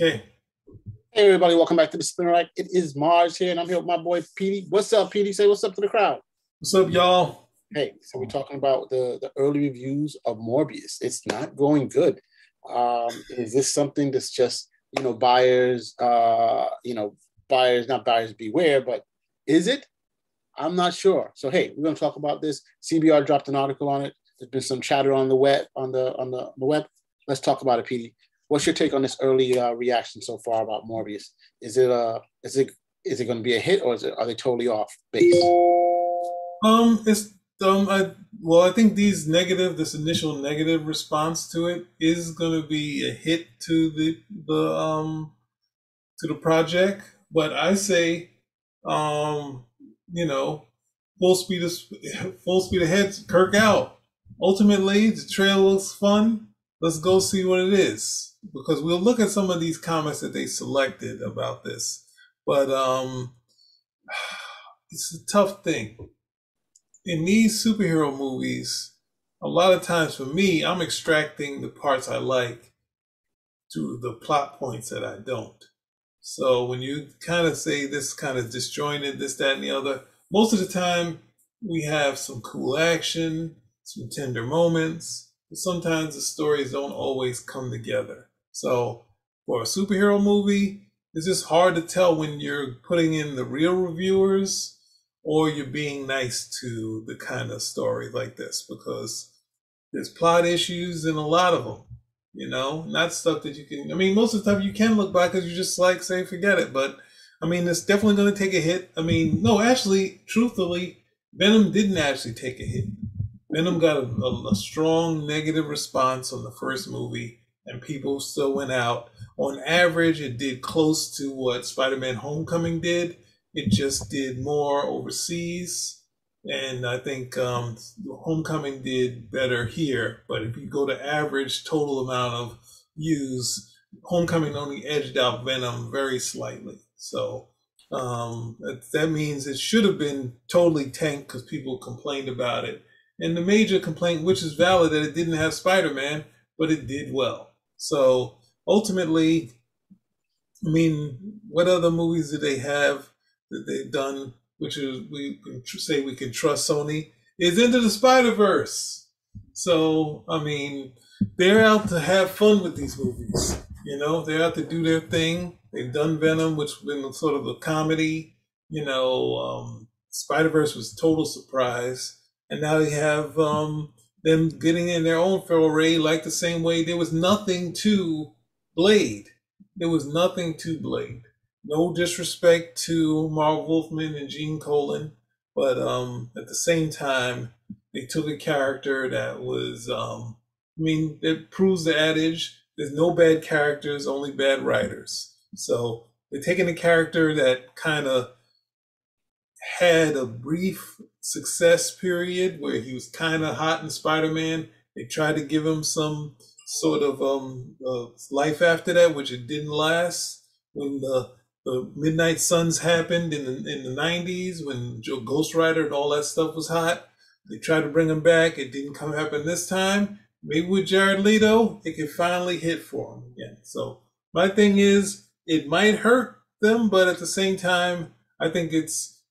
Okay. Hey everybody, welcome back to the Spinner Rack. It is Mars here, and I'm here with my boy Petey. What's up, Petey? Say what's up to the crowd. What's up, y'all? Hey, so we're talking about the the early reviews of Morbius. It's not going good. Um, is this something that's just you know buyers, uh, you know buyers, not buyers beware, but is it? I'm not sure. So hey, we're gonna talk about this. CBR dropped an article on it. There's been some chatter on the web on the on the, the web. Let's talk about it, Petey. What's your take on this early uh, reaction so far about Morbius? Is it uh is it is it going to be a hit or is it are they totally off base? Um, it's um, I well, I think these negative, this initial negative response to it is going to be a hit to the the um to the project. But I say, um, you know, full speed of full speed ahead, Kirk out. Ultimately, the trail looks fun. Let's go see what it is because we'll look at some of these comments that they selected about this. But um, it's a tough thing. In these superhero movies, a lot of times for me, I'm extracting the parts I like to the plot points that I don't. So when you kind of say this kind of disjointed, this, that, and the other, most of the time we have some cool action, some tender moments, but sometimes the stories don't always come together. So for a superhero movie, it's just hard to tell when you're putting in the real reviewers or you're being nice to the kind of story like this because there's plot issues in a lot of them. You know, not stuff that you can. I mean, most of the time you can look back because you just like say forget it. But I mean, it's definitely going to take a hit. I mean, no, actually, truthfully, Venom didn't actually take a hit. Venom got a, a, a strong negative response on the first movie and people still went out. On average, it did close to what Spider Man Homecoming did. It just did more overseas. And I think um, Homecoming did better here. But if you go to average total amount of views, Homecoming only edged out Venom very slightly. So um, that, means it should have been totally tanked because people complained about it. And the major complaint, which is valid, that it didn't have Spider Man, but it did well. So ultimately, I mean, what other movies do they have that they've done, which is we can say we can trust Sony, is Into the Spider Verse. So I mean, they're out to have fun with these movies. You know, they're out to do their thing. They've done Venom, which has been sort of a comedy. You know, um, Spider Verse was total surprise, and now they have um, them getting in their own foray, like the same way there was nothing to Blade. There was nothing to Blade. No disrespect to Marv Wolfman and Gene Colan, but um, at the same time, they took a character that was, um, I mean, it proves the adage there's no bad characters, only bad writers. So they're taking a character that kind of had a brief success period where he was kind of hot in Spider-Man. They tried to give him some sort of um, uh, life after that, which it didn't last. When the, the Midnight Suns happened in the, in the 90s, when Joe Ghost Rider and all that stuff was hot, they tried to bring him back. It didn't come happen this time. Maybe with Jared Leto, it could finally hit for him again. So my thing is, it might hurt them, but at the same time, I think it's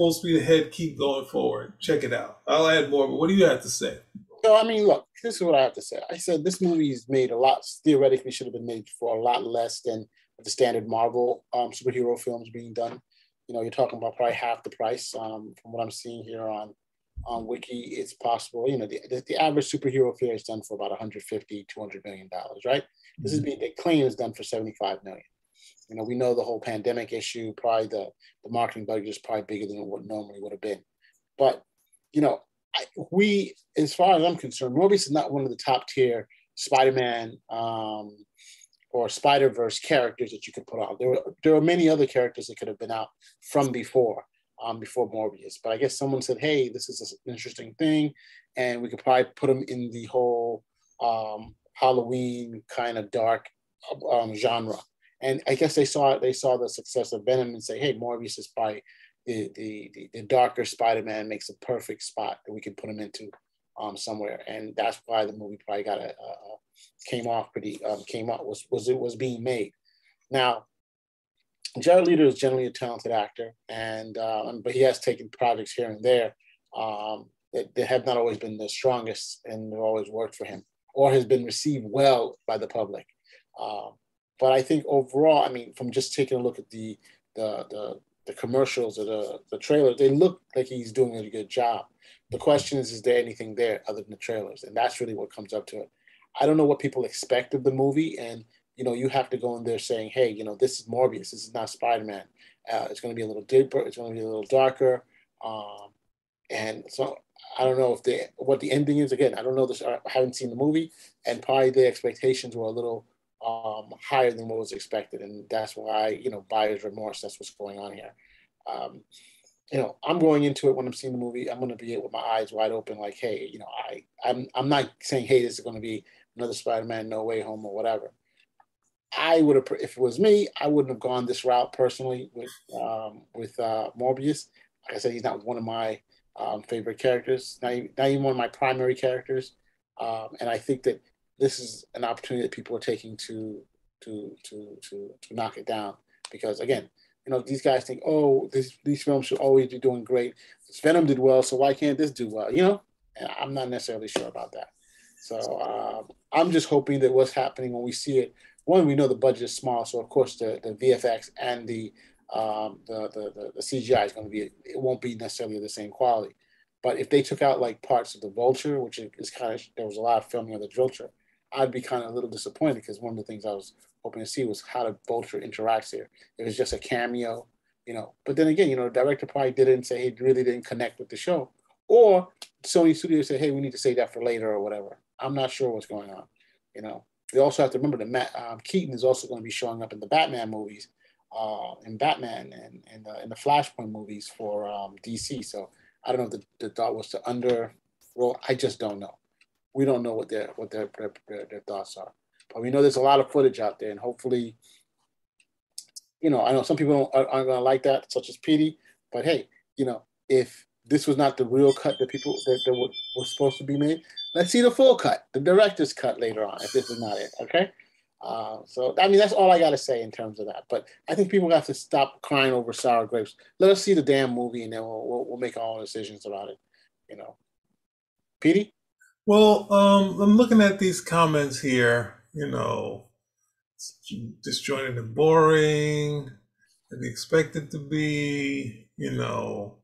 full speed ahead, keep going forward. Check it out. I'll add more, but what do you have to say? So I mean, look, this is what I have to say. I said this movie is made a lot theoretically should have been made for a lot less than the standard Marvel um, superhero films being done. You know, you're talking about probably half the price. Um, from what I'm seeing here on on Wiki, it's possible. You know, the, the, the average superhero film is done for about 150, 200 million dollars, right? Mm-hmm. This is mm-hmm. being the claim is done for 75 million. You know, we know the whole pandemic issue, probably the, the marketing budget is probably bigger than what normally would have been. But, you know, I, we, as far as I'm concerned, Morbius is not one of the top tier Spider-Man um, or Spider-Verse characters that you could put out. There were, there are many other characters that could have been out from before, um, before Morbius. But I guess someone said, hey, this is an interesting thing. And we could probably put them in the whole um, Halloween kind of dark um, genre. And I guess they saw they saw the success of Venom and say, hey, Morbius is probably the the the, the darker Spider-Man makes a perfect spot that we can put him into um, somewhere, and that's why the movie probably got a, came off pretty um, came out was was it was being made. Now, Jared Leto is generally a talented actor, and uh, but he has taken projects here and there um, that, that, have not always been the strongest and have always worked for him, or has been received well by the public. Um, but I think overall, I mean, from just taking a look at the the the, the commercials or the the trailer, they look like he's doing a good job. The question is, is there anything there other than the trailers? And that's really what comes up to it. I don't know what people expect of the movie, and you know, you have to go in there saying, hey, you know, this is Morbius. This is not Spider Man. Uh, it's going to be a little deeper. It's going to be a little darker. Um, and so I don't know if the what the ending is. Again, I don't know this. I haven't seen the movie, and probably the expectations were a little um, higher than what was expected, and that's why you know buyer's remorse. That's what's going on here. Um, you know, I'm going into it when I'm seeing the movie. I'm going to be it with my eyes wide open, like, hey, you know, I I'm I'm not saying, hey, this is going to be another Spider-Man, No Way Home, or whatever. I would have, if it was me, I wouldn't have gone this route personally with um, with uh, Morbius. Like I said, he's not one of my um, favorite characters, not even, not even one of my primary characters. Um, and I think that this is an opportunity that people are taking to to to to to knock it down because again, you know, these guys think, oh, this, these films should always be doing great. Venom did well, so why can't this do well? You know, and I'm not necessarily sure about that. So um, I'm just hoping that what's happening when we see it one, we know the budget is small, so of course the, the VFX and the, um, the, the, the CGI is going to be it won't be necessarily the same quality. But if they took out like parts of the Vulture, which is kind of there was a lot of filming of the Vulture, I'd be kind of a little disappointed because one of the things I was hoping to see was how the Vulture interacts here. It was just a cameo, you know. But then again, you know, the director probably didn't say he really didn't connect with the show, or Sony Studios said, hey, we need to save that for later or whatever. I'm not sure what's going on, you know we also have to remember that Matt um, Keaton is also going to be showing up in the Batman movies, uh, in Batman and and uh, in the Flashpoint movies for um, DC. So I don't know if the, the thought was to under roll. I just don't know. We don't know what their what their their, their, thoughts are, but we know there's a lot of footage out there, and hopefully, you know, I know some people aren't, aren't going to like that, such as Petey. But hey, you know, if this was not the real cut that people that, that was supposed to be made. Let's see the full cut, the director's cut later on, if this is not it. Okay. Uh, so I mean that's all I got to say in terms of that. But I think people have to stop crying over sour grapes. Let us see the damn movie, and then we'll we'll, we'll make our own decisions about it. You know, Petey. Well, um, I'm looking at these comments here. You know, disjointed and boring, and expected to be. You know,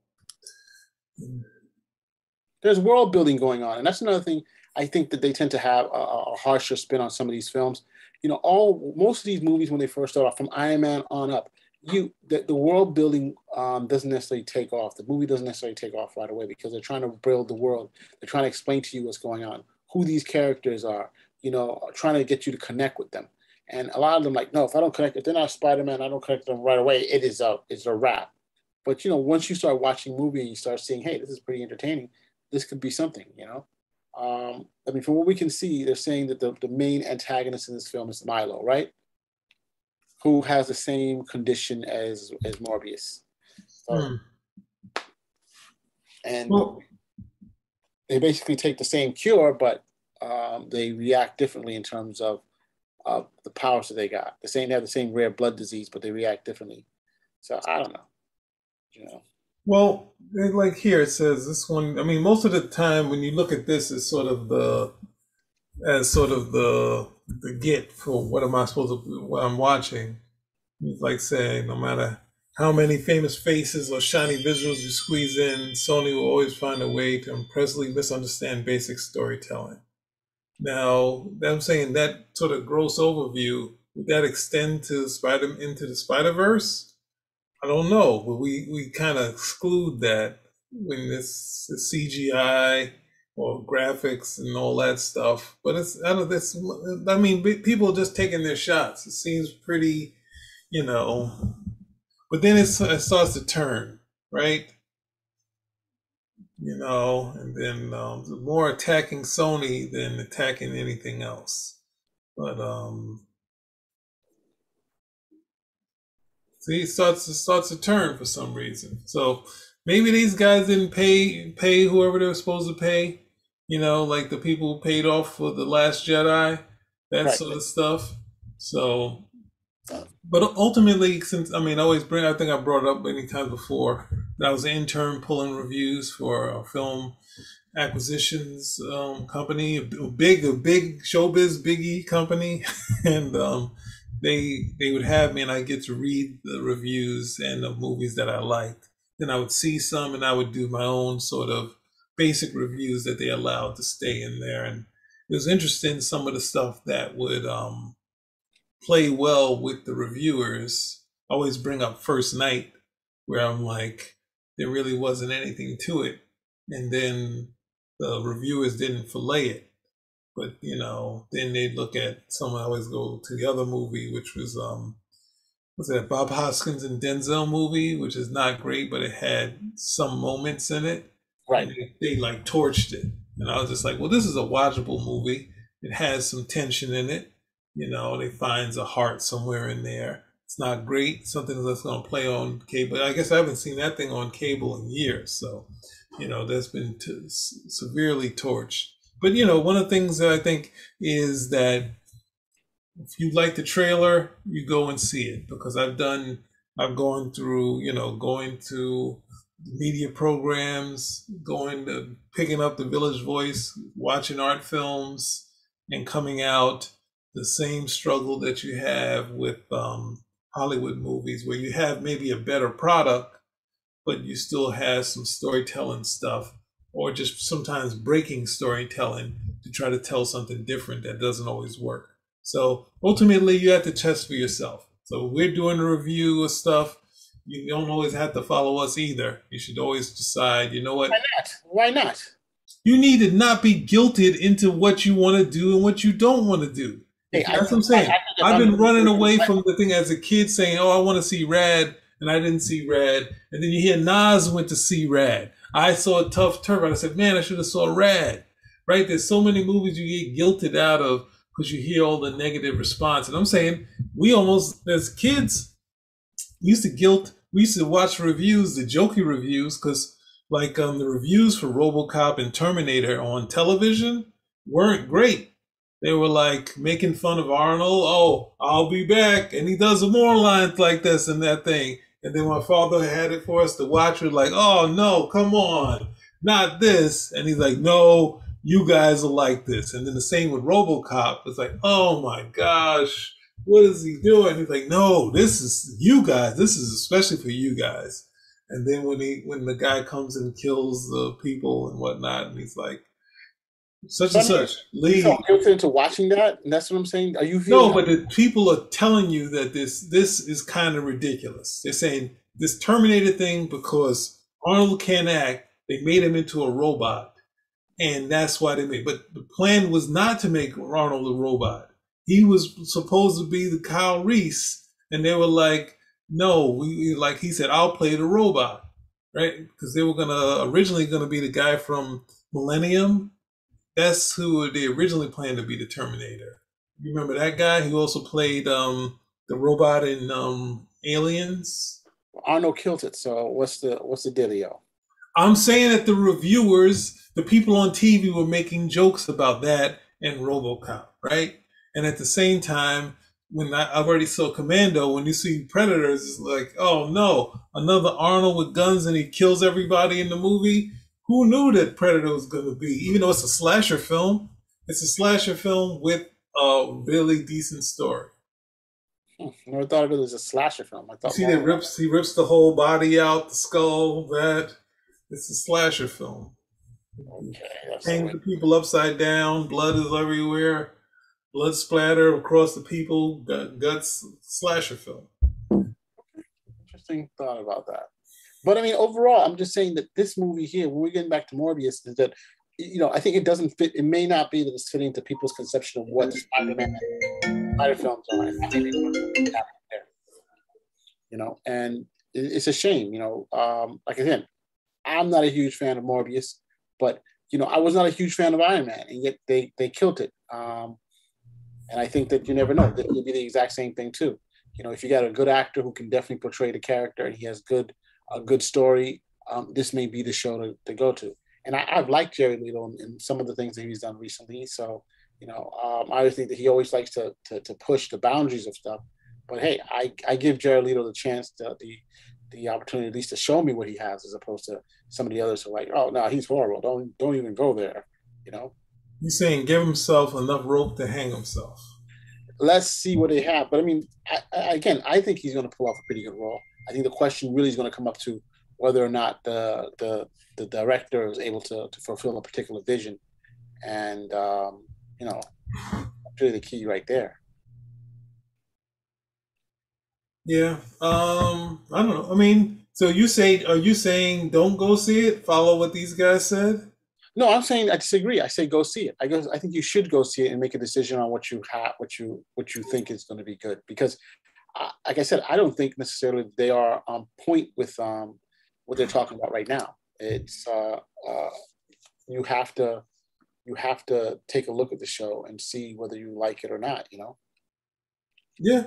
there's world building going on, and that's another thing. I think that they tend to have a, a harsher spin on some of these films. You know, all most of these movies when they first start off, from Iron Man on up, you the, the world building um, doesn't necessarily take off. The movie doesn't necessarily take off right away because they're trying to build the world. They're trying to explain to you what's going on, who these characters are. You know, trying to get you to connect with them. And a lot of them like, no, if I don't connect, if they're not Spider Man, I don't connect them right away. It is a it's a wrap. But you know, once you start watching movie and you start seeing, hey, this is pretty entertaining. This could be something. You know, um, I mean, from what we can see, they're saying that the, the main antagonist in this film is Milo, right? Who has the same condition as as Morbius. So, hmm. And well, they basically take the same cure, but um, they react differently in terms of of the powers that they got. The same they have the same rare blood disease, but they react differently. So I don't know you know. Well, like here it says this one. I mean, most of the time when you look at this, is sort of the as sort of the the get for what am I supposed to what I'm watching. It's like saying no matter how many famous faces or shiny visuals you squeeze in, Sony will always find a way to impressively misunderstand basic storytelling. Now, I'm saying that sort of gross overview would that extend to Spider into the Spider Verse? I don't know, but we, we kind of exclude that when this CGI or graphics and all that stuff. But it's I don't this I mean people just taking their shots. It seems pretty, you know. But then it starts to turn right. You know, and then um, more attacking Sony than attacking anything else. But um, See, it starts to starts to turn for some reason. So maybe these guys didn't pay pay whoever they were supposed to pay. You know, like the people who paid off for the Last Jedi, that right. sort of stuff. So but ultimately, since I mean, I always bring. I think I brought up many times before. That I was an intern pulling reviews for a film acquisitions um, company, a big, a big showbiz biggie company, and um, they they would have me, and I get to read the reviews and the movies that I liked. Then I would see some, and I would do my own sort of basic reviews that they allowed to stay in there, and it was interesting some of the stuff that would um, play well with the reviewers. I always bring up First Night, where I'm like, there really wasn't anything to it. And then the reviewers didn't fillet it. But, you know, then they'd look at someone I always go to the other movie, which was um what's that, Bob Hoskins and Denzel movie, which is not great, but it had some moments in it. Right. They, they like torched it. And I was just like, well, this is a watchable movie. It has some tension in it you know, he finds a heart somewhere in there. It's not great, something that's going to play on cable. I guess I haven't seen that thing on cable in years. So, you know, that's been t- severely torched. But, you know, one of the things that I think is that if you like the trailer, you go and see it because I've done, I've gone through, you know, going to media programs, going to picking up the Village Voice, watching art films, and coming out the same struggle that you have with um, Hollywood movies, where you have maybe a better product, but you still have some storytelling stuff, or just sometimes breaking storytelling to try to tell something different that doesn't always work. So ultimately, you have to test for yourself. So we're doing a review of stuff. You don't always have to follow us either. You should always decide, you know what? Why not? Why not? You need to not be guilted into what you want to do and what you don't want to do. Hey, That's I, what I'm saying. I, have been running away from the thing as a kid saying, oh, I want to see Rad, and I didn't see Rad. And then you hear Nas went to see Rad. I saw a tough turbo. I said, man, I should have saw Rad. Right? There's so many movies you get guilted out of because you hear all the negative response. And I'm saying we almost, as kids, used to guilt, we used to watch reviews, the jokey reviews, because like um, the reviews for Robocop and Terminator on television weren't great they were like making fun of Arnold. Oh, I'll be back. And he does more lines like this and that thing. And then my father had it for us to watch. We're like, oh no, come on, not this. And he's like, no, you guys are like this. And then the same with Robocop. It's like, oh my gosh, what is he doing? He's like, no, this is you guys. This is especially for you guys. And then when he when the guy comes and kills the people and whatnot, and he's like, such and such. Leave. You guilty into watching that, and that's what I'm saying. Are you? No, but the people are telling you that this this is kind of ridiculous. They're saying this Terminator thing because Arnold can't act. They made him into a robot, and that's why they made. But the plan was not to make Arnold a robot. He was supposed to be the Kyle Reese, and they were like, "No, we like." He said, "I'll play the robot." Right, because they were gonna originally gonna be the guy from Millennium, that's who they originally planned to be the Terminator. You remember that guy who also played um, the robot in um, Aliens? Arnold killed it. So what's the what's the dealio? I'm saying that the reviewers, the people on TV, were making jokes about that and RoboCop, right? And at the same time, when I, I already saw Commando, when you see Predators, it's like, oh no, another Arnold with guns and he kills everybody in the movie who knew that Predator was going to be, even though it's a slasher film, it's a slasher film with a really decent story. Hmm, never thought of it as a slasher film. I thought see that rips he rips the whole body out, the skull, that it's a slasher film. Okay, hangs the people upside down, blood is everywhere, blood splatter across the people, guts, slasher film. Interesting thought about that. But I mean, overall, I'm just saying that this movie here, when we're getting back to Morbius, is that you know I think it doesn't fit. It may not be that it's fitting to people's conception of what Spider-Man Spider films are. You know, and it's a shame. You know, um, like again, I'm not a huge fan of Morbius, but you know, I was not a huge fan of Iron Man, and yet they they killed it. Um, and I think that you never know that will be the exact same thing too. You know, if you got a good actor who can definitely portray the character and he has good a good story, um, this may be the show to, to go to. And I, have liked Jerry Leto in some of the things that he's done recently. So, you know, um, I always think that he always likes to, to, to push the boundaries of stuff. But hey, I, I give Jerry Leto the chance to, the the opportunity at least to show me what he has, as opposed to some of the others who are like, oh no, he's horrible. Don't don't even go there. You know. He's saying give himself enough rope to hang himself. Let's see what they have. But I mean, I, I, again, I think he's going to pull off a pretty good role. I think the question really is going to come up to whether or not the the the director is able to, to fulfill a particular vision, and um, you know, really the key right there. Yeah. Um, I don't know. I mean, so you say, are you saying don't go see it? Follow what these guys said? No, I'm saying I disagree. I say go see it. I guess I think you should go see it and make a decision on what you have, what you what you think is going to be good. Because, uh, like I said, I don't think necessarily they are on point with um, what they're talking about right now. It's uh, uh, you have to you have to take a look at the show and see whether you like it or not. You know. Yeah,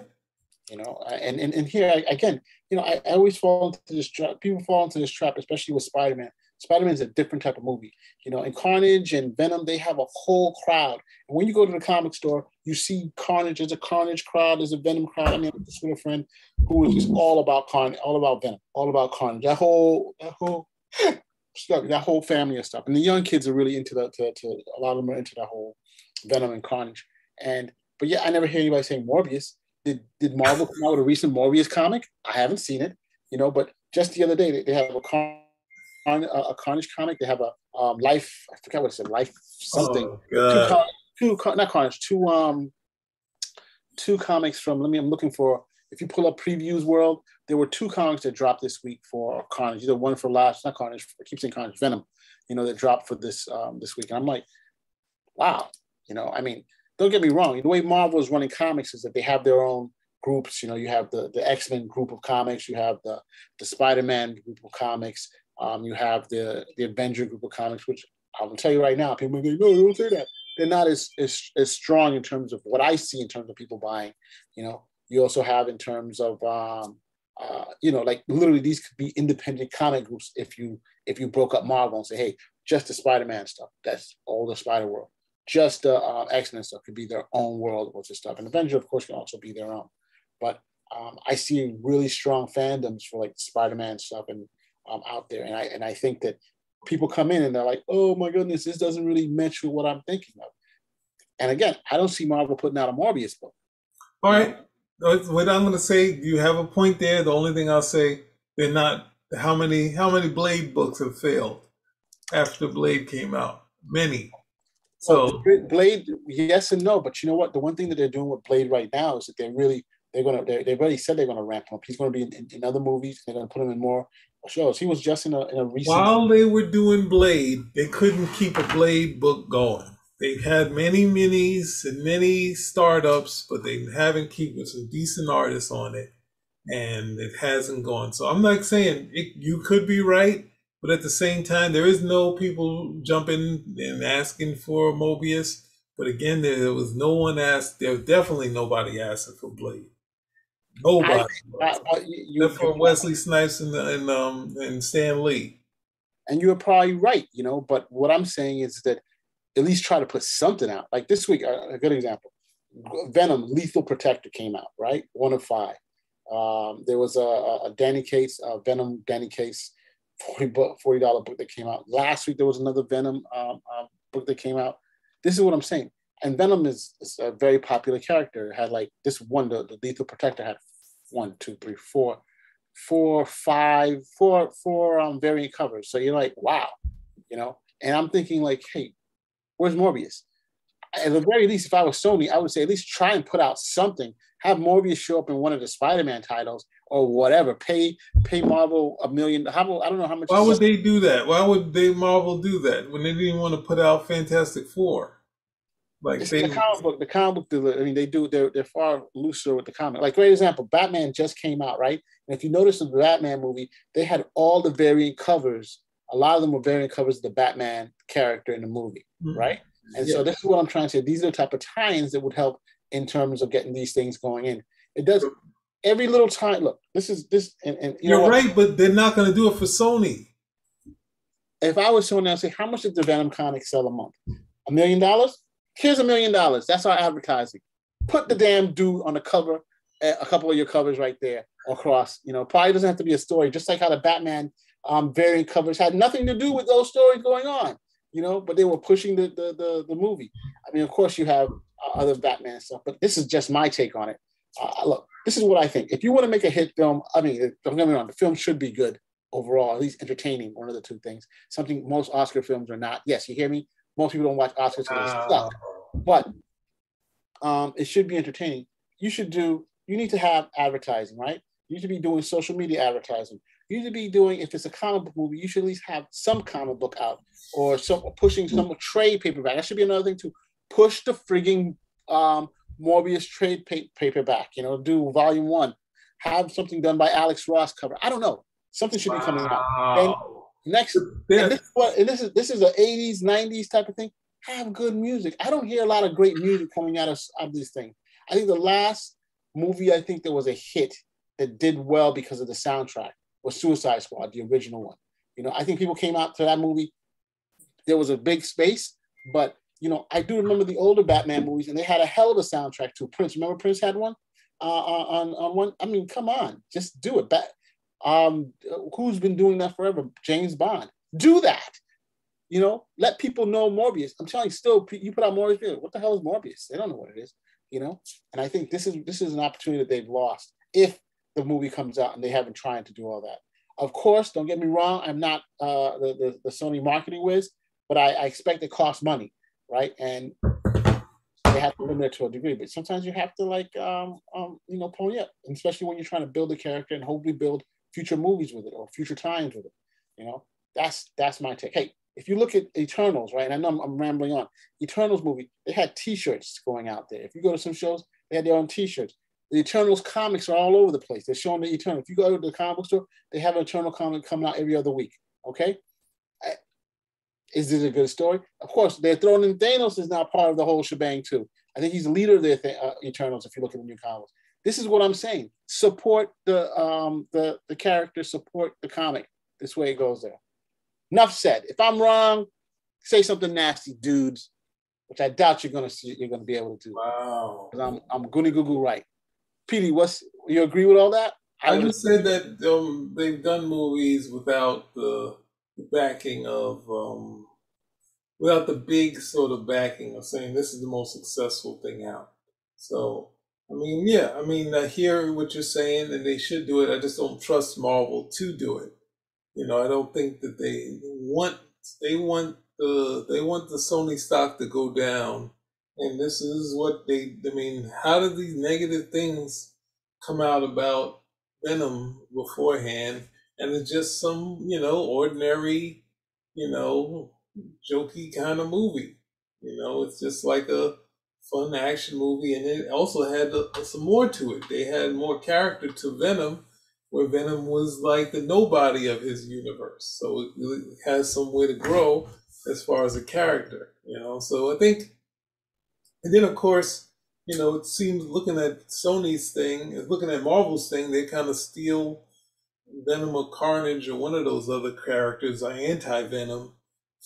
you know and and, and here again you know I, I always fall into this trap people fall into this trap especially with spider-man spider-man is a different type of movie. You know in carnage and venom they have a whole crowd. And when you go to the comic store you see carnage. There's a carnage crowd. There's a venom crowd. I mean this a friend who is just all about carnage all about venom all about carnage. That whole that whole stuff that whole family of stuff. And the young kids are really into that to, to a lot of them are into that whole venom and carnage. And but yeah i never hear anybody saying morbius. Did did Marvel come out with a recent Morbius comic? I haven't seen it, you know, but just the other day they, they have a con, a Carnage comic. They have a um, Life. I forget what it said. Life something. Oh, two, two not Carnage. Two um two comics from. Let me. I'm looking for. If you pull up previews world, there were two comics that dropped this week for Carnage. Either one for last, not Carnage. I keep saying Carnage, Venom. You know that dropped for this um, this week, and I'm like, wow. You know, I mean, don't get me wrong. The way Marvel is running comics is that they have their own groups. You know, you have the the X Men group of comics, you have the the Spider Man group of comics, um, you have the the Avenger group of comics. Which I will tell you right now, people go, no, don't say that. They're not as, as as strong in terms of what I see in terms of people buying. You know, you also have in terms of um, uh, you know, like literally these could be independent comic groups if you if you broke up Marvel and say, hey, just the Spider Man stuff. That's all the Spider World just the uh, X Men stuff could be their own world with this stuff, and Avenger, of course, can also be their own. But um, I see really strong fandoms for like Spider Man stuff and um, out there, and I and I think that people come in and they're like, oh my goodness, this doesn't really match with what I'm thinking of. And again, I don't see Marvel putting out a Morbius book. All right. What I'm going to say, you have a point there. The only thing I'll say, they're not. How many how many Blade books have failed after Blade came out? Many. So well, Blade, yes and no, but you know what? The one thing that they're doing with Blade right now is that they're really they're gonna they they've already said they're gonna ramp him up. He's gonna be in, in, in, other movies. They're gonna put him in more shows. He was just in a in a recent. While they were doing Blade, they couldn't keep a Blade book going. They've had many minis and many startups, but they haven't kept with some decent artists on it, and it hasn't gone. So I'm not saying it, you could be right, but at the same time, there is no people jumping and asking for Morbius. But again, there was no one asked. There was definitely nobody asking for Blade. Nobody. I, I, you, Except for Wesley Snipes and, and um and Stan Lee. And you're probably right, you know. But what I'm saying is that at least try to put something out. Like this week, a good example: Venom, Lethal Protector came out, right? One of five. Um, there was a, a Donny Cates, a Venom Donny Cates, 40 book, $40 book that came out. Last week, there was another Venom um, um, book that came out. This is what I'm saying. And Venom is, is a very popular character. It had like this one, the, the Lethal Protector had one, two, three, four, four, five, four, four um, variant covers. So you're like, wow, you know? And I'm thinking like, hey, where's Morbius? At the very least, if I was Sony, I would say at least try and put out something. Have Morbius show up in one of the Spider-Man titles or whatever. Pay pay Marvel a million. How I don't know how much. Why would they do that? Why would they Marvel do that when they didn't want to put out Fantastic Four? Like they, the comic book, the comic book. I mean, they do. They're they're far looser with the comic. Like great example, Batman just came out, right? And if you notice in the Batman movie, they had all the variant covers. A lot of them were variant covers of the Batman character in the movie, mm-hmm. right? And yeah. so this is what I'm trying to say. These are the type of tie-ins that would help in terms of getting these things going in. It does every little time. Look, this is this, and, and you are right, but they're not going to do it for Sony. If I was Sony, I'd say, how much does the Venom comic sell a month? A million dollars? Here's a million dollars. That's our advertising. Put the damn dude on the cover a couple of your covers right there across. You know, probably doesn't have to be a story, just like how the Batman um, variant covers had nothing to do with those stories going on. You know, but they were pushing the the the, the movie. I mean, of course, you have uh, other Batman stuff, but this is just my take on it. Uh, look, this is what I think. If you want to make a hit film, I mean, don't get me wrong, the film should be good overall, at least entertaining. One of the two things. Something most Oscar films are not. Yes, you hear me. Most people don't watch Oscars because uh, stuff, but um, it should be entertaining. You should do. You need to have advertising, right? You need to be doing social media advertising. You need to be doing. If it's a comic book movie, you should at least have some comic book out or some pushing some trade paperback. That should be another thing to push the frigging um, Morbius trade paperback. You know, do volume one. Have something done by Alex Ross cover. I don't know. Something should be coming out. And next, and this is what and this is this is an 80s, 90s type of thing. Have good music. I don't hear a lot of great music coming out of, of these things. I think the last movie I think there was a hit that did well because of the soundtrack was Suicide Squad, the original one. You know, I think people came out to that movie. There was a big space, but you know, I do remember the older Batman movies, and they had a hell of a soundtrack too. Prince, remember Prince had one uh, on on one. I mean, come on, just do it. Bat, um, who's been doing that forever? James Bond. Do that. You know, let people know Morbius. I'm telling you, still, you put out Morbius. What the hell is Morbius? They don't know what it is. You know, and I think this is this is an opportunity that they've lost if the movie comes out and they haven't tried to do all that. Of course, don't get me wrong. I'm not uh, the, the, the Sony marketing whiz, but I, I expect it costs money, right? And they have to limit it to a degree. But sometimes you have to like um, um, you know pony up, especially when you're trying to build a character and hopefully build future movies with it or future times with it. You know, that's that's my take. Hey, if you look at Eternals, right? And I know I'm, I'm, rambling on. Eternals movie, they had T-shirts going out there. If you go to some shows, they had their own T-shirts. The Eternals comics are all over the place. They're showing the Eternal. If you go to the comic store, they have an Eternal comic coming out every other week. Okay, is this a good story? Of course, they're throwing in Thanos is now part of the whole shebang too. I think he's the leader of the uh, Eternals. If you look at the new comics, this is what I'm saying. Support the um, the the character, support the comic. This way it goes there. Enough said. If I'm wrong, say something nasty, dudes, which I doubt you're gonna see. You're gonna be able to do. Wow. I'm I'm goony goo goo right. Petey, what's you agree with all that? I, I just said that um, they've done movies without the backing of um, without the big sort of backing of saying this is the most successful thing out. So I mean, yeah, I mean, I hear what you're saying, and they should do it. I just don't trust Marvel to do it. You know, I don't think that they want they want the they want the Sony stock to go down, and this is what they. I mean, how did these negative things come out about Venom beforehand? And it's just some, you know, ordinary, you know, jokey kind of movie. You know, it's just like a fun action movie, and it also had some more to it. They had more character to Venom, where Venom was like the nobody of his universe. So it, it has some way to grow as far as a character, you know. So I think, and then of course, you know, it seems looking at Sony's thing, looking at Marvel's thing, they kind of steal Venom or Carnage or one of those other characters, anti Venom,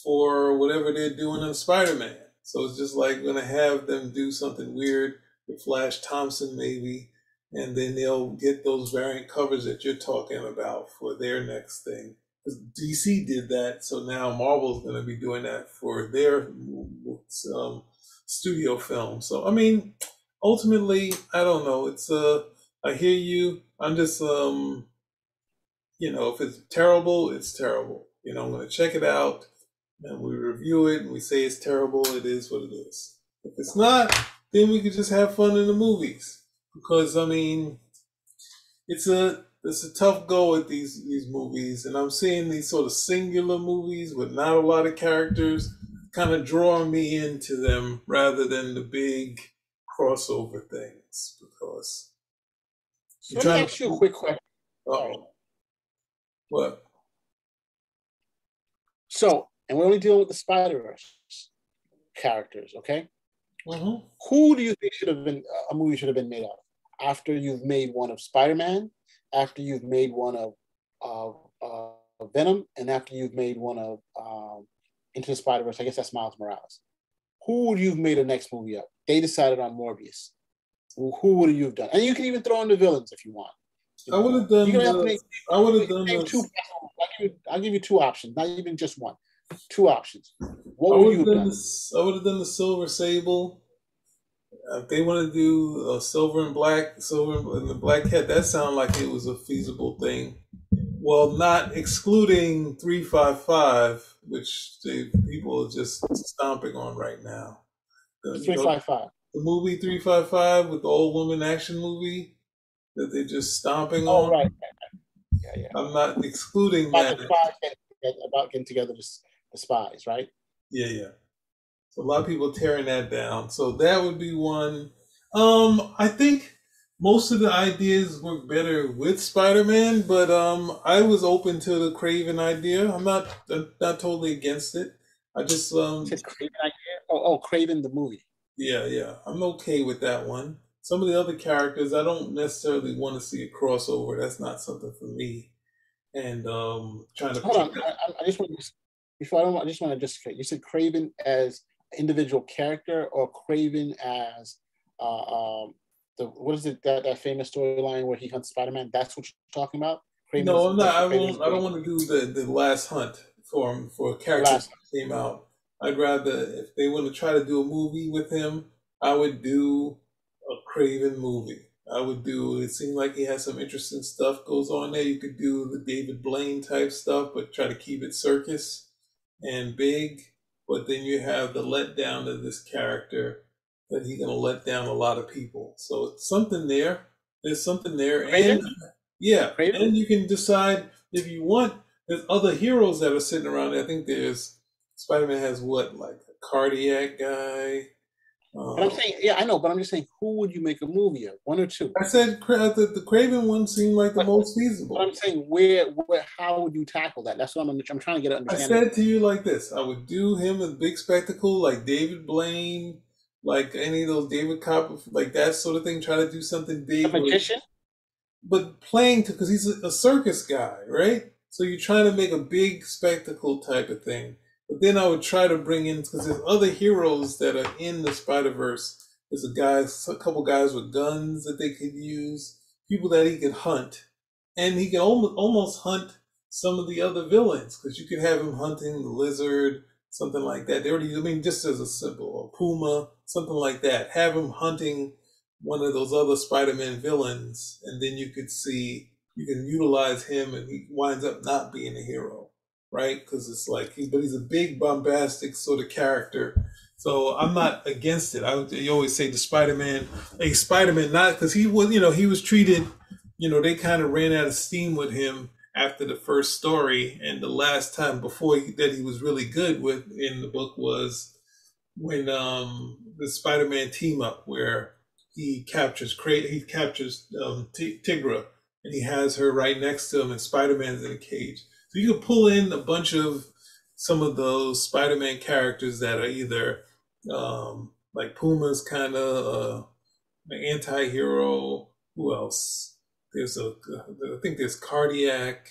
for whatever they're doing in Spider Man. So it's just like going to have them do something weird with Flash Thompson, maybe, and then they'll get those variant covers that you're talking about for their next thing. Because DC did that, so now Marvel's going to be doing that for their um, studio film. So I mean, ultimately, I don't know. It's uh, I hear you. I'm just um, you know, if it's terrible, it's terrible. You know, I'm going to check it out and we review it and we say it's terrible, it is what it is. If it's not, then we could just have fun in the movies. Because I mean, it's a it's a tough go at these these movies, and I'm seeing these sort of singular movies with not a lot of characters, kind of drawing me into them rather than the big crossover things. Because let me ask you a quick question. Oh, what? So and we're only dealing with the Spider Verse characters, okay? Mm-hmm. Who do you think should have been a movie should have been made of after you've made one of Spider Man, after you've made one of uh, Venom, and after you've made one of um, Into the Spider Verse? I guess that's Miles Morales. Who would you've made a next movie of? They decided on Morbius. who would you have done? And you can even throw in the villains if you want. I would have done. The, make, I would have done. Two, I'll give, you, I'll give you two options, not even just one. Two options. What would you have done? The, I would have done the Silver Sable. Uh, if they want to do a silver and black, silver and the black cat, that sounded like it was a feasible thing. Well, not excluding three five five, which the people are just stomping on right now. Three five five. The movie three five five with the old woman action movie that they're just stomping oh, on. right. Yeah, yeah. I'm not excluding about that. Getting, about getting together the, the spies, right? Yeah, yeah. So a lot of people tearing that down. So that would be one. Um, I think most of the ideas work better with Spider-Man, but um, I was open to the Kraven idea. I'm not I'm not totally against it. I just um, Kraven idea. Oh, oh, Kraven the movie. Yeah, yeah, I'm okay with that one. Some of the other characters, I don't necessarily want to see a crossover. That's not something for me. And um, trying to hold on, I, I, just want to before I don't. I just want to just you said Kraven as individual character or Kraven as uh, um, the what is it that that famous storyline where he hunts Spider Man? That's what you're talking about. Kraven no, I'm not. I won't. I don't want to do the the last hunt for him for a character that came out. I'd rather if they want to try to do a movie with him, I would do a Kraven movie. I would do. It seemed like he has some interesting stuff goes on there. You could do the David Blaine type stuff, but try to keep it circus and big. But then you have the letdown of this character that he's gonna let down a lot of people. So it's something there. There's something there, and yeah, and you can decide if you want. There's other heroes that are sitting around. I think there's Spider Man has what, like a cardiac guy. Um, but I'm saying, yeah, I know, but I'm just saying, who would you make a movie of? One or two? I said the, the Kraven one seemed like the but, most feasible. But I'm saying, where, where, how would you tackle that? That's what I'm, I'm trying to get an understanding. I said to you like this: I would do him a big spectacle, like David Blaine, like any of those David Copper, like that sort of thing. Try to do something big. A magician. But playing to because he's a, a circus guy, right? So you're trying to make a big spectacle type of thing. But then I would try to bring in because there's other heroes that are in the Spider Verse. There's a guy, a couple guys with guns that they could use, people that he could hunt, and he can almost almost hunt some of the other villains because you could have him hunting the lizard, something like that. They already, I mean, just as a symbol, a puma, something like that. Have him hunting one of those other Spider-Man villains, and then you could see you can utilize him, and he winds up not being a hero right? Because it's like, he, but he's a big, bombastic sort of character. So I'm not against it. I you always say the Spider-Man, a Spider-Man, not because he was, you know, he was treated, you know, they kind of ran out of steam with him after the first story, and the last time before he, that he was really good with in the book was when um the Spider-Man team up where he captures he captures um, Tigra and he has her right next to him, and Spider-Man's in a cage. So you could pull in a bunch of some of those Spider-Man characters that are either um, like Puma's kind of uh, an anti-hero. Who else? There's a, I think there's Cardiac,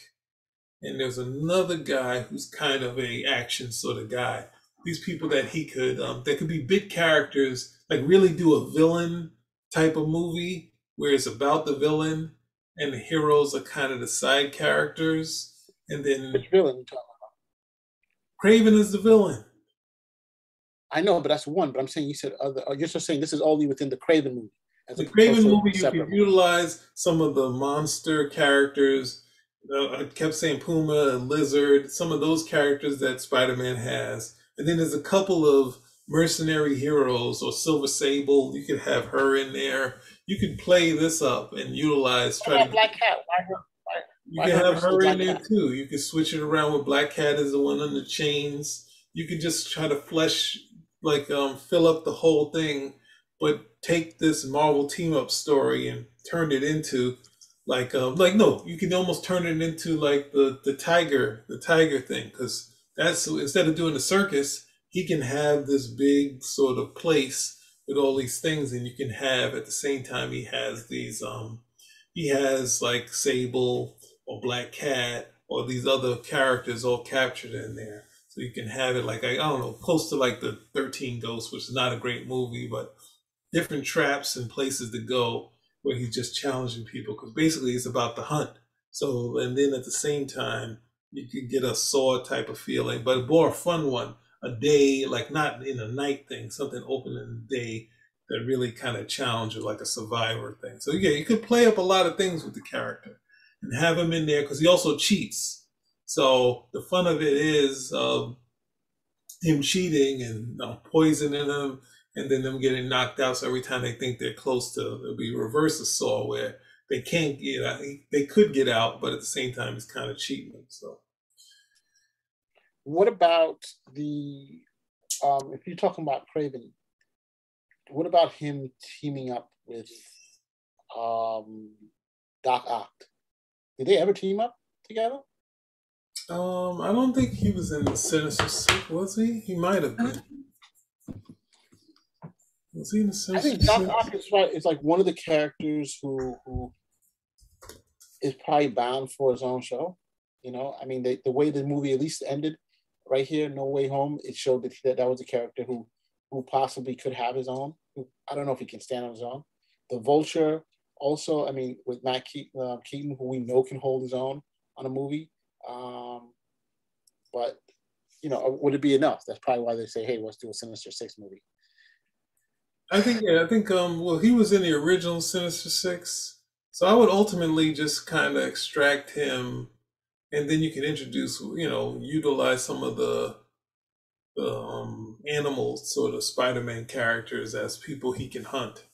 and there's another guy who's kind of a action sort of guy. These people that he could, um, that could be big characters, like really do a villain type of movie where it's about the villain and the heroes are kind of the side characters and then which villain you talking about? Kraven is the villain. I know, but that's one. But I'm saying you said other. You're just saying this is only within the Kraven movie. As the Kraven movie, you can movie. utilize some of the monster characters. Uh, I kept saying Puma and Lizard, some of those characters that Spider-Man has, and then there's a couple of mercenary heroes or Silver Sable. You could have her in there. You could play this up and utilize. Try to, Black Cat. Why her? You can have her in there too. You can switch it around with Black Cat as the one on the chains. You can just try to flesh, like, um, fill up the whole thing, but take this Marvel team up story and turn it into, like, um, like no, you can almost turn it into like the the tiger, the tiger thing, because that's instead of doing the circus, he can have this big sort of place with all these things, and you can have at the same time he has these um he has like Sable or Black Cat or these other characters all captured in there. So you can have it like I, don't know, close to like the Thirteen Ghosts, which is not a great movie, but different traps and places to go where he's just challenging people because basically it's about the hunt. So and then at the same time you could get a sword type of feeling, but a more fun one. A day, like not in a night thing, something open in the day that really kind of challenge you, like a survivor thing. So yeah, you could play up a lot of things with the character and have him in there because he also cheats. So the fun of it is uh, him cheating and uh, poisoning them, and then them getting knocked out. So every time they think they're close to, it'll be reverse assault where they can't get out. They could get out, but at the same time, it's kind of cheating them. So, what about the? Um, if you're talking about Kraven, what about him teaming up with um, Doc Ock? Did they ever team up together? Um, I don't think he was in the Sinister Six, was he? He might have been. Was he in the Sinister I think Doc Ock is right. It's like one of the characters who who is probably bound for his own show. You know, I mean, the, the way the movie at least ended right here, No Way Home, it showed that that, that was a character who who possibly could have his own. I don't know if he can stand on his own. The Vulture, also, I mean, with Matt Keaton, uh, Keaton who we know can hold his own on a movie. Um, but you know, would it be enough? That's probably why they say, "Hey, let's do a Sinister Six movie." I think yeah, I think um well he was in the original Sinister Six. So I would ultimately just kind of extract him and then you can introduce, you know, utilize some of the the um, animal sort of Spider-Man characters as people he can hunt.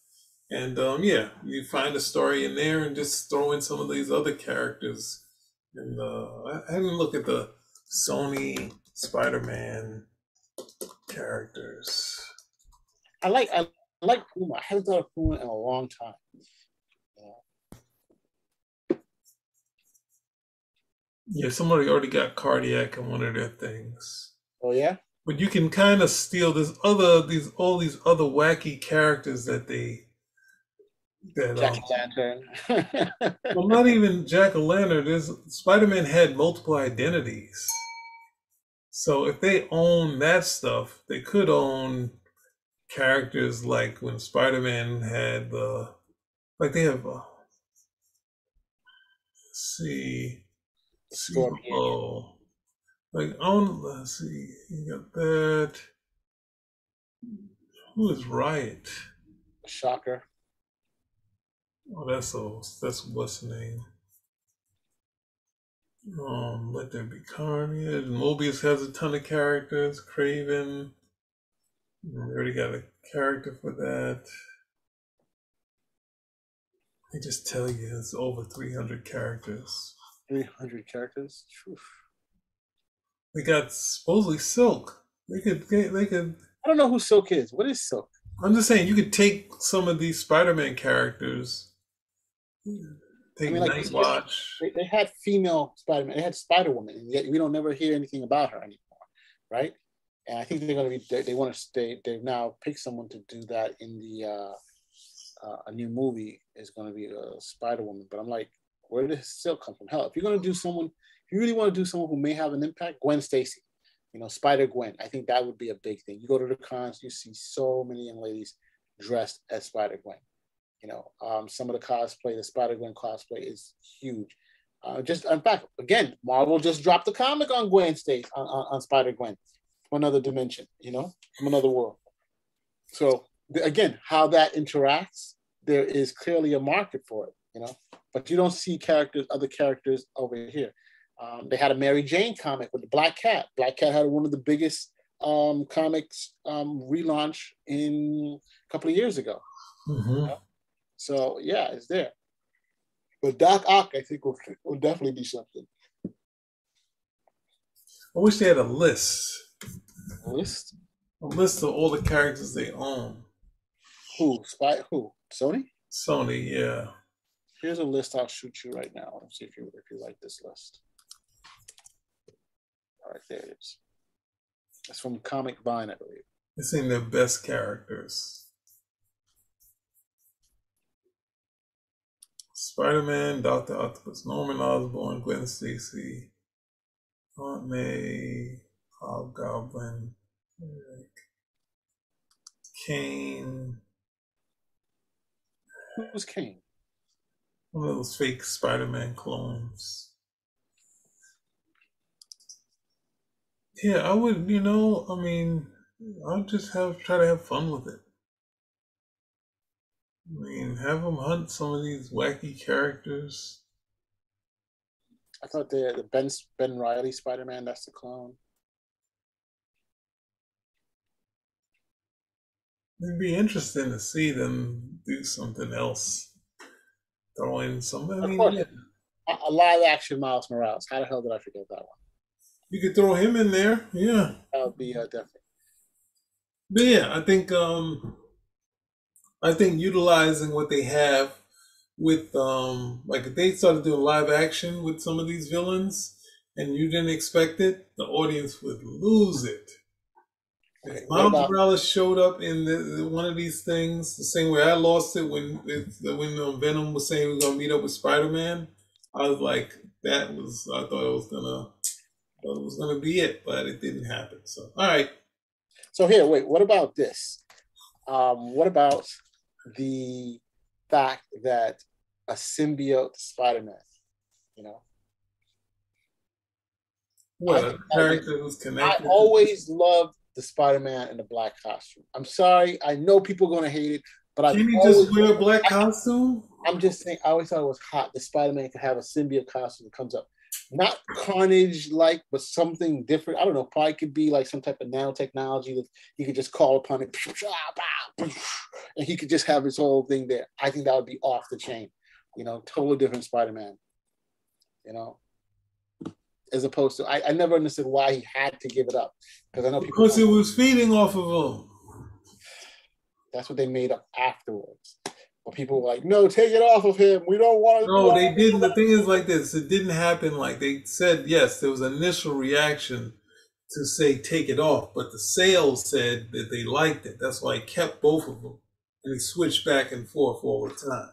And um, yeah, you find a story in there and just throw in some of these other characters. And uh, I, I didn't look at the Sony Spider-Man characters. I like I like Puma. I haven't thought of Puma in a long time. Yeah, somebody already got cardiac in one of their things. Oh yeah. But you can kind of steal this other these all these other wacky characters that they that Jack um, Lantern. well, not even Jack o' Lantern. Spider-Man had multiple identities. So if they own that stuff, they could own characters like when Spider-Man had the like they have. Uh, see Oh, like on. Let's see. You got that. Who is right? Shocker. Oh, that's a that's what's the name. Um, let there be carnage. Morbius has a ton of characters. Kraven. We already got a character for that. I just tell you it's over 300 characters. 300 characters. They got supposedly Silk. They could, they could. I don't know who Silk is. What is Silk? I'm just saying you could take some of these Spider-Man characters. I mean, like, Night Watch. They, they, had female Spider-Man. They had Spider-Woman, and yet we don't never hear anything about her anymore, right? And I think they're going to be. They, they want to stay. They've now picked someone to do that in the. Uh, uh, a new movie is going to be a uh, Spider Woman, but I'm like, where does Silk come from? Hell, if you're gonna do someone, if you really want to do someone who may have an impact, Gwen Stacy, you know, Spider Gwen. I think that would be a big thing. You go to the cons, you see so many young ladies dressed as Spider Gwen. You know, um, some of the cosplay, the Spider Gwen cosplay is huge. Uh, just in fact, again, Marvel just dropped the comic on Gwen Stacy on, on, on Spider Gwen from another dimension. You know, from another world. So again, how that interacts, there is clearly a market for it. You know, but you don't see characters, other characters over here. Um, they had a Mary Jane comic with the Black Cat. Black Cat had one of the biggest um, comics um, relaunch in a couple of years ago. Mm-hmm. So yeah, it's there. But Doc Ock, I think, will, will definitely be something. I wish they had a list. A list? A list of all the characters they own. Who? Spy? Who? Sony? Sony, yeah. Here's a list I'll shoot you right now. Let's see if you if you like this list. All right, there it is. It's from Comic Vine, I believe. It's in their best characters. Spider-Man, Doctor Octopus, Norman Osborn, Gwen Stacy, Aunt May, Hobgoblin, Eric, Kaine, Who's Kaine? One of those fake Spider-Man clones. Yeah, I would. You know, I mean, I'll just have try to have fun with it. I mean, have them hunt some of these wacky characters. I thought the the Ben Ben Riley Spider Man. That's the clone. It'd be interesting to see them do something else. Throw in somebody. Yeah. A, a live action Miles Morales. How the hell did I forget that one? You could throw him in there. Yeah. That would be uh, definitely. But yeah, I think um I think utilizing what they have with um like if they started doing live action with some of these villains and you didn't expect it, the audience would lose it. Okay, Miles about- Morales showed up in the, one of these things the same way I lost it when it, when um, Venom was saying we was gonna meet up with Spider Man. I was like, that was I thought it was gonna it was gonna be it, but it didn't happen. So all right. So here, wait. What about this? Um, what about the fact that a symbiote Spider-Man, you know? What a character who's connected. I always loved the Spider-Man in the black costume. I'm sorry, I know people are gonna hate it, but I can he just wear a black costume? I'm just saying. I always thought it was hot. The Spider-Man could have a symbiote costume that comes up, not Carnage like, but something different. I don't know. Probably could be like some type of nanotechnology that he could just call upon it, and he could just have his whole thing there. I think that would be off the chain. You know, totally different Spider-Man. You know, as opposed to I, I never understood why he had to give it up because I know because it was feeding off of him. That's what they made up afterwards. But people were like, "No, take it off of him. We don't want to." No, they didn't. The thing is like this: it didn't happen. Like they said, yes, there was initial reaction to say take it off, but the sales said that they liked it. That's why he kept both of them, and he switched back and forth all the time.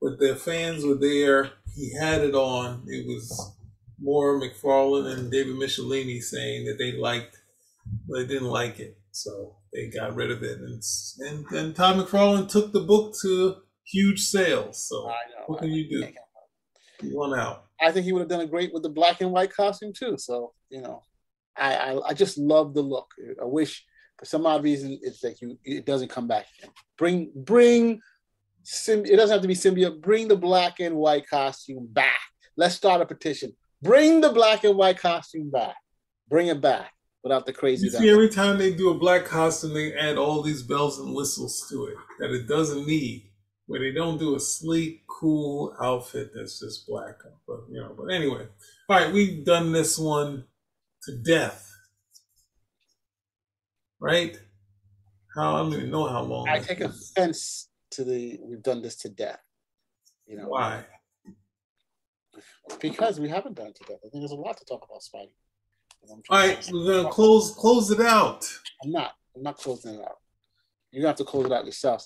But the fans were there. He had it on. It was more McFarlane and David Michelinie saying that they liked, but they didn't like it. So they got rid of it, and and, and Todd McFarlane took the book to huge sales. So what can you do? He won out. I think he would have done a great with the black and white costume too. So you know, I I, I just love the look. I wish for some odd reason it's like you it doesn't come back again. Bring bring it doesn't have to be symbiote. Bring the black and white costume back. Let's start a petition. Bring the black and white costume back. Bring it back without the crazy. You see, every time they do a black costume, they add all these bells and whistles to it that it doesn't need. Where they don't do a sleek, cool outfit that's just black. But you know, but anyway, all right, we've done this one to death, right? How I don't even know how long. I take offense to the we've done this to death. You know why? Because we haven't done it to death. I think there's a lot to talk about Spidey. All right, we're gonna close close it out. I'm not. I'm not closing it out. You have to close it out yourself.